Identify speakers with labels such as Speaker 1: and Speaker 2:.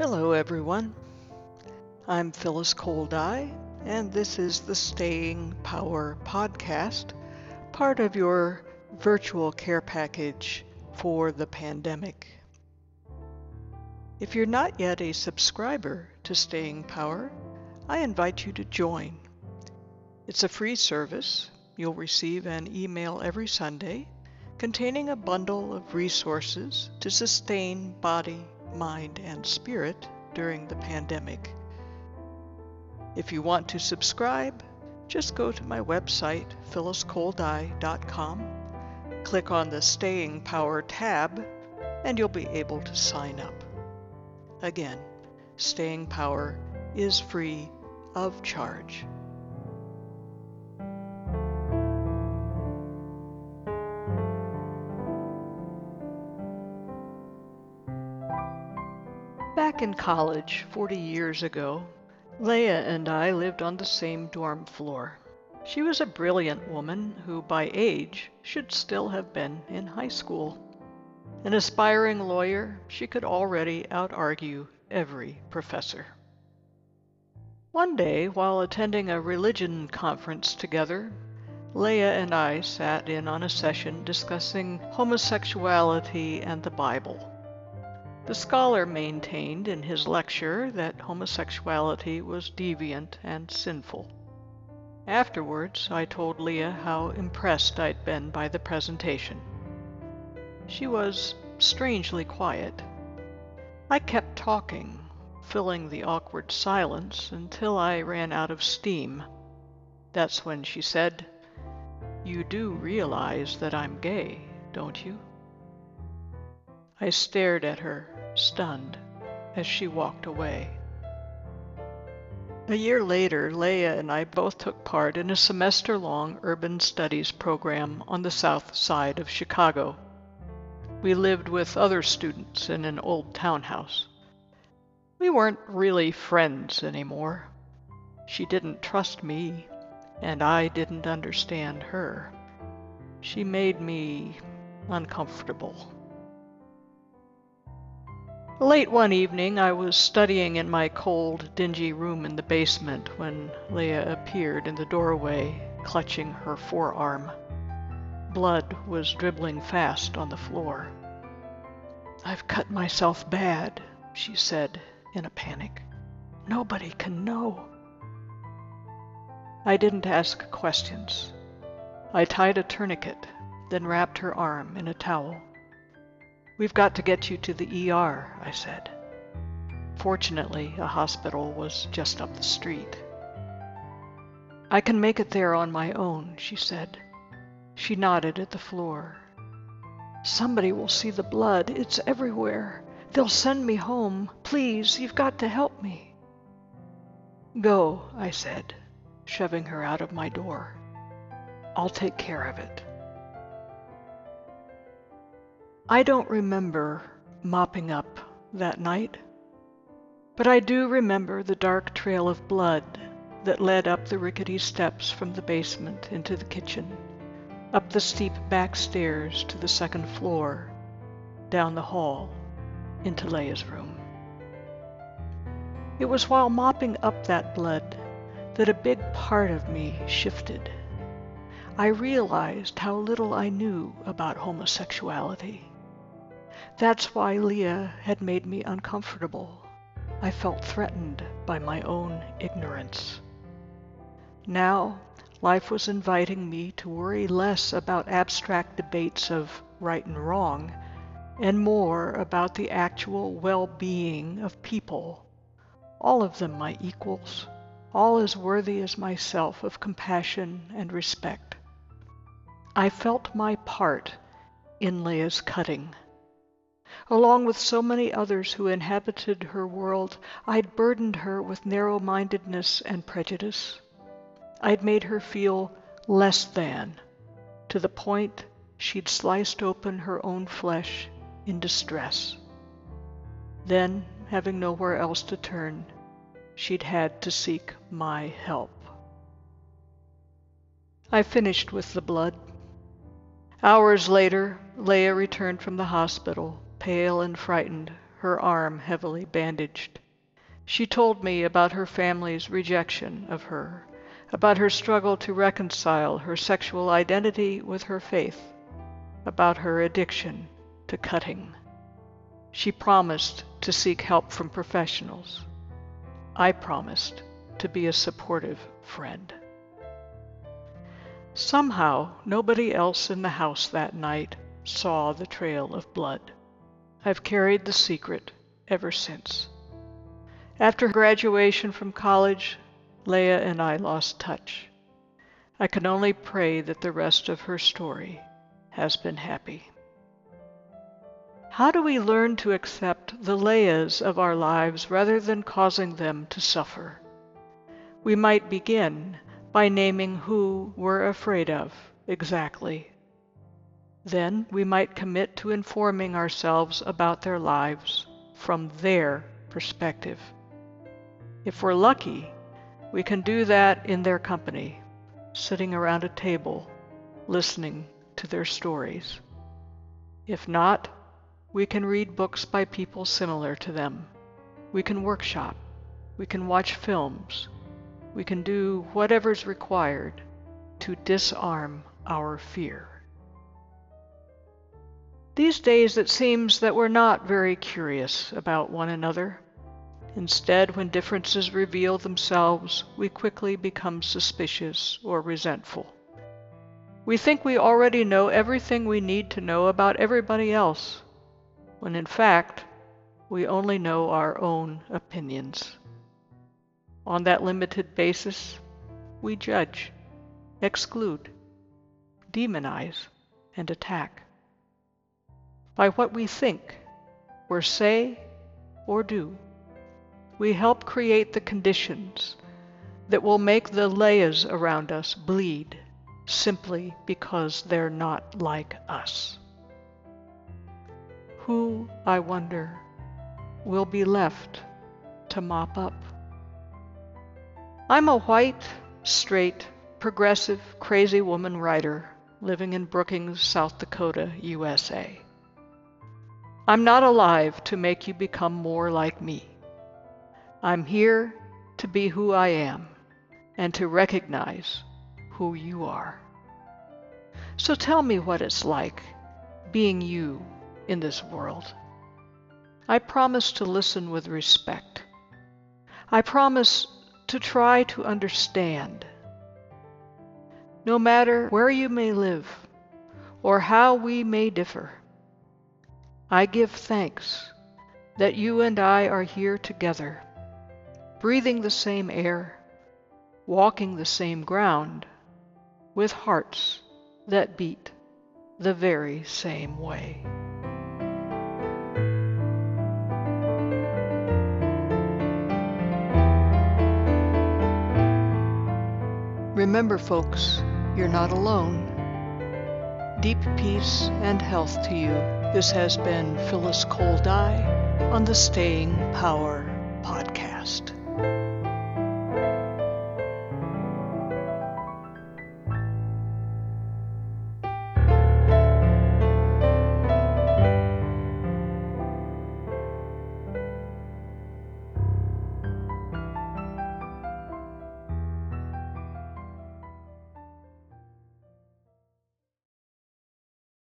Speaker 1: Hello, everyone. I'm Phyllis Cole-Dai, and this is the Staying Power podcast, part of your virtual care package for the pandemic. If you're not yet a subscriber to Staying Power, I invite you to join. It's a free service. You'll receive an email every Sunday containing a bundle of resources to sustain body, mind, and spirit during the pandemic. If you want to subscribe, just go to my website, phylliscoledai.com, click on the Staying Power tab, and you'll be able to sign up. Again, Staying Power is free of charge. Back in college 40 years ago, Leah and I lived on the same dorm floor. She was a brilliant woman who, by age, should still have been in high school. An aspiring lawyer, she could already out argue every professor. One day, while attending a religion conference together, Leah and I sat in on a session discussing homosexuality and the Bible. The scholar maintained in his lecture that homosexuality was deviant and sinful. Afterwards, I told Leah how impressed I'd been by the presentation. She was strangely quiet. I kept talking, filling the awkward silence until I ran out of steam. That's when she said, You do realize that I'm gay, don't you? I stared at her, stunned, as she walked away. A year later, Leah and I both took part in a semester long urban studies program on the south side of Chicago. We lived with other students in an old townhouse. We weren't really friends anymore. She didn't trust me, and I didn't understand her. She made me uncomfortable. Late one evening, I was studying in my cold, dingy room in the basement when Leah appeared in the doorway, clutching her forearm. Blood was dribbling fast on the floor. I've cut myself bad, she said in a panic. Nobody can know. I didn't ask questions. I tied a tourniquet, then wrapped her arm in a towel. We've got to get you to the ER, I said. Fortunately, a hospital was just up the street. I can make it there on my own, she said. She nodded at the floor. Somebody will see the blood. It's everywhere. They'll send me home. Please, you've got to help me. Go, I said, shoving her out of my door. I'll take care of it. I don't remember mopping up that night, but I do remember the dark trail of blood that led up the rickety steps from the basement into the kitchen, up the steep back stairs to the second floor, down the hall into Leah's room. It was while mopping up that blood that a big part of me shifted. I realized how little I knew about homosexuality. That's why Leah had made me uncomfortable. I felt threatened by my own ignorance. Now, life was inviting me to worry less about abstract debates of right and wrong and more about the actual well being of people, all of them my equals, all as worthy as myself of compassion and respect. I felt my part in Leah's cutting. Along with so many others who inhabited her world, I'd burdened her with narrow mindedness and prejudice. I'd made her feel less than, to the point she'd sliced open her own flesh in distress. Then, having nowhere else to turn, she'd had to seek my help. I finished with the blood. Hours later, Leah returned from the hospital pale and frightened, her arm heavily bandaged. She told me about her family's rejection of her, about her struggle to reconcile her sexual identity with her faith, about her addiction to cutting. She promised to seek help from professionals. I promised to be a supportive friend. Somehow, nobody else in the house that night saw the trail of blood. I've carried the secret ever since. After graduation from college, Leah and I lost touch. I can only pray that the rest of her story has been happy. How do we learn to accept the Leahs of our lives rather than causing them to suffer? We might begin by naming who we're afraid of exactly. Then we might commit to informing ourselves about their lives from their perspective. If we're lucky, we can do that in their company, sitting around a table, listening to their stories. If not, we can read books by people similar to them. We can workshop. We can watch films. We can do whatever's required to disarm our fear. These days it seems that we're not very curious about one another. Instead, when differences reveal themselves, we quickly become suspicious or resentful. We think we already know everything we need to know about everybody else when in fact we only know our own opinions. On that limited basis, we judge, exclude, demonize, and attack. By what we think, or say, or do, we help create the conditions that will make the Leahs around us bleed simply because they're not like us. Who, I wonder, will be left to mop up? I'm a white, straight, progressive, crazy woman writer living in Brookings, South Dakota, USA. I'm not alive to make you become more like me. I'm here to be who I am and to recognize who you are. So tell me what it's like being you in this world. I promise to listen with respect. I promise to try to understand. No matter where you may live or how we may differ, I give thanks that you and I are here together, breathing the same air, walking the same ground, with hearts that beat the very same way. Remember, folks, you're not alone. Deep peace and health to you. This has been Phyllis Cole-Dai on the Staying Power Podcast.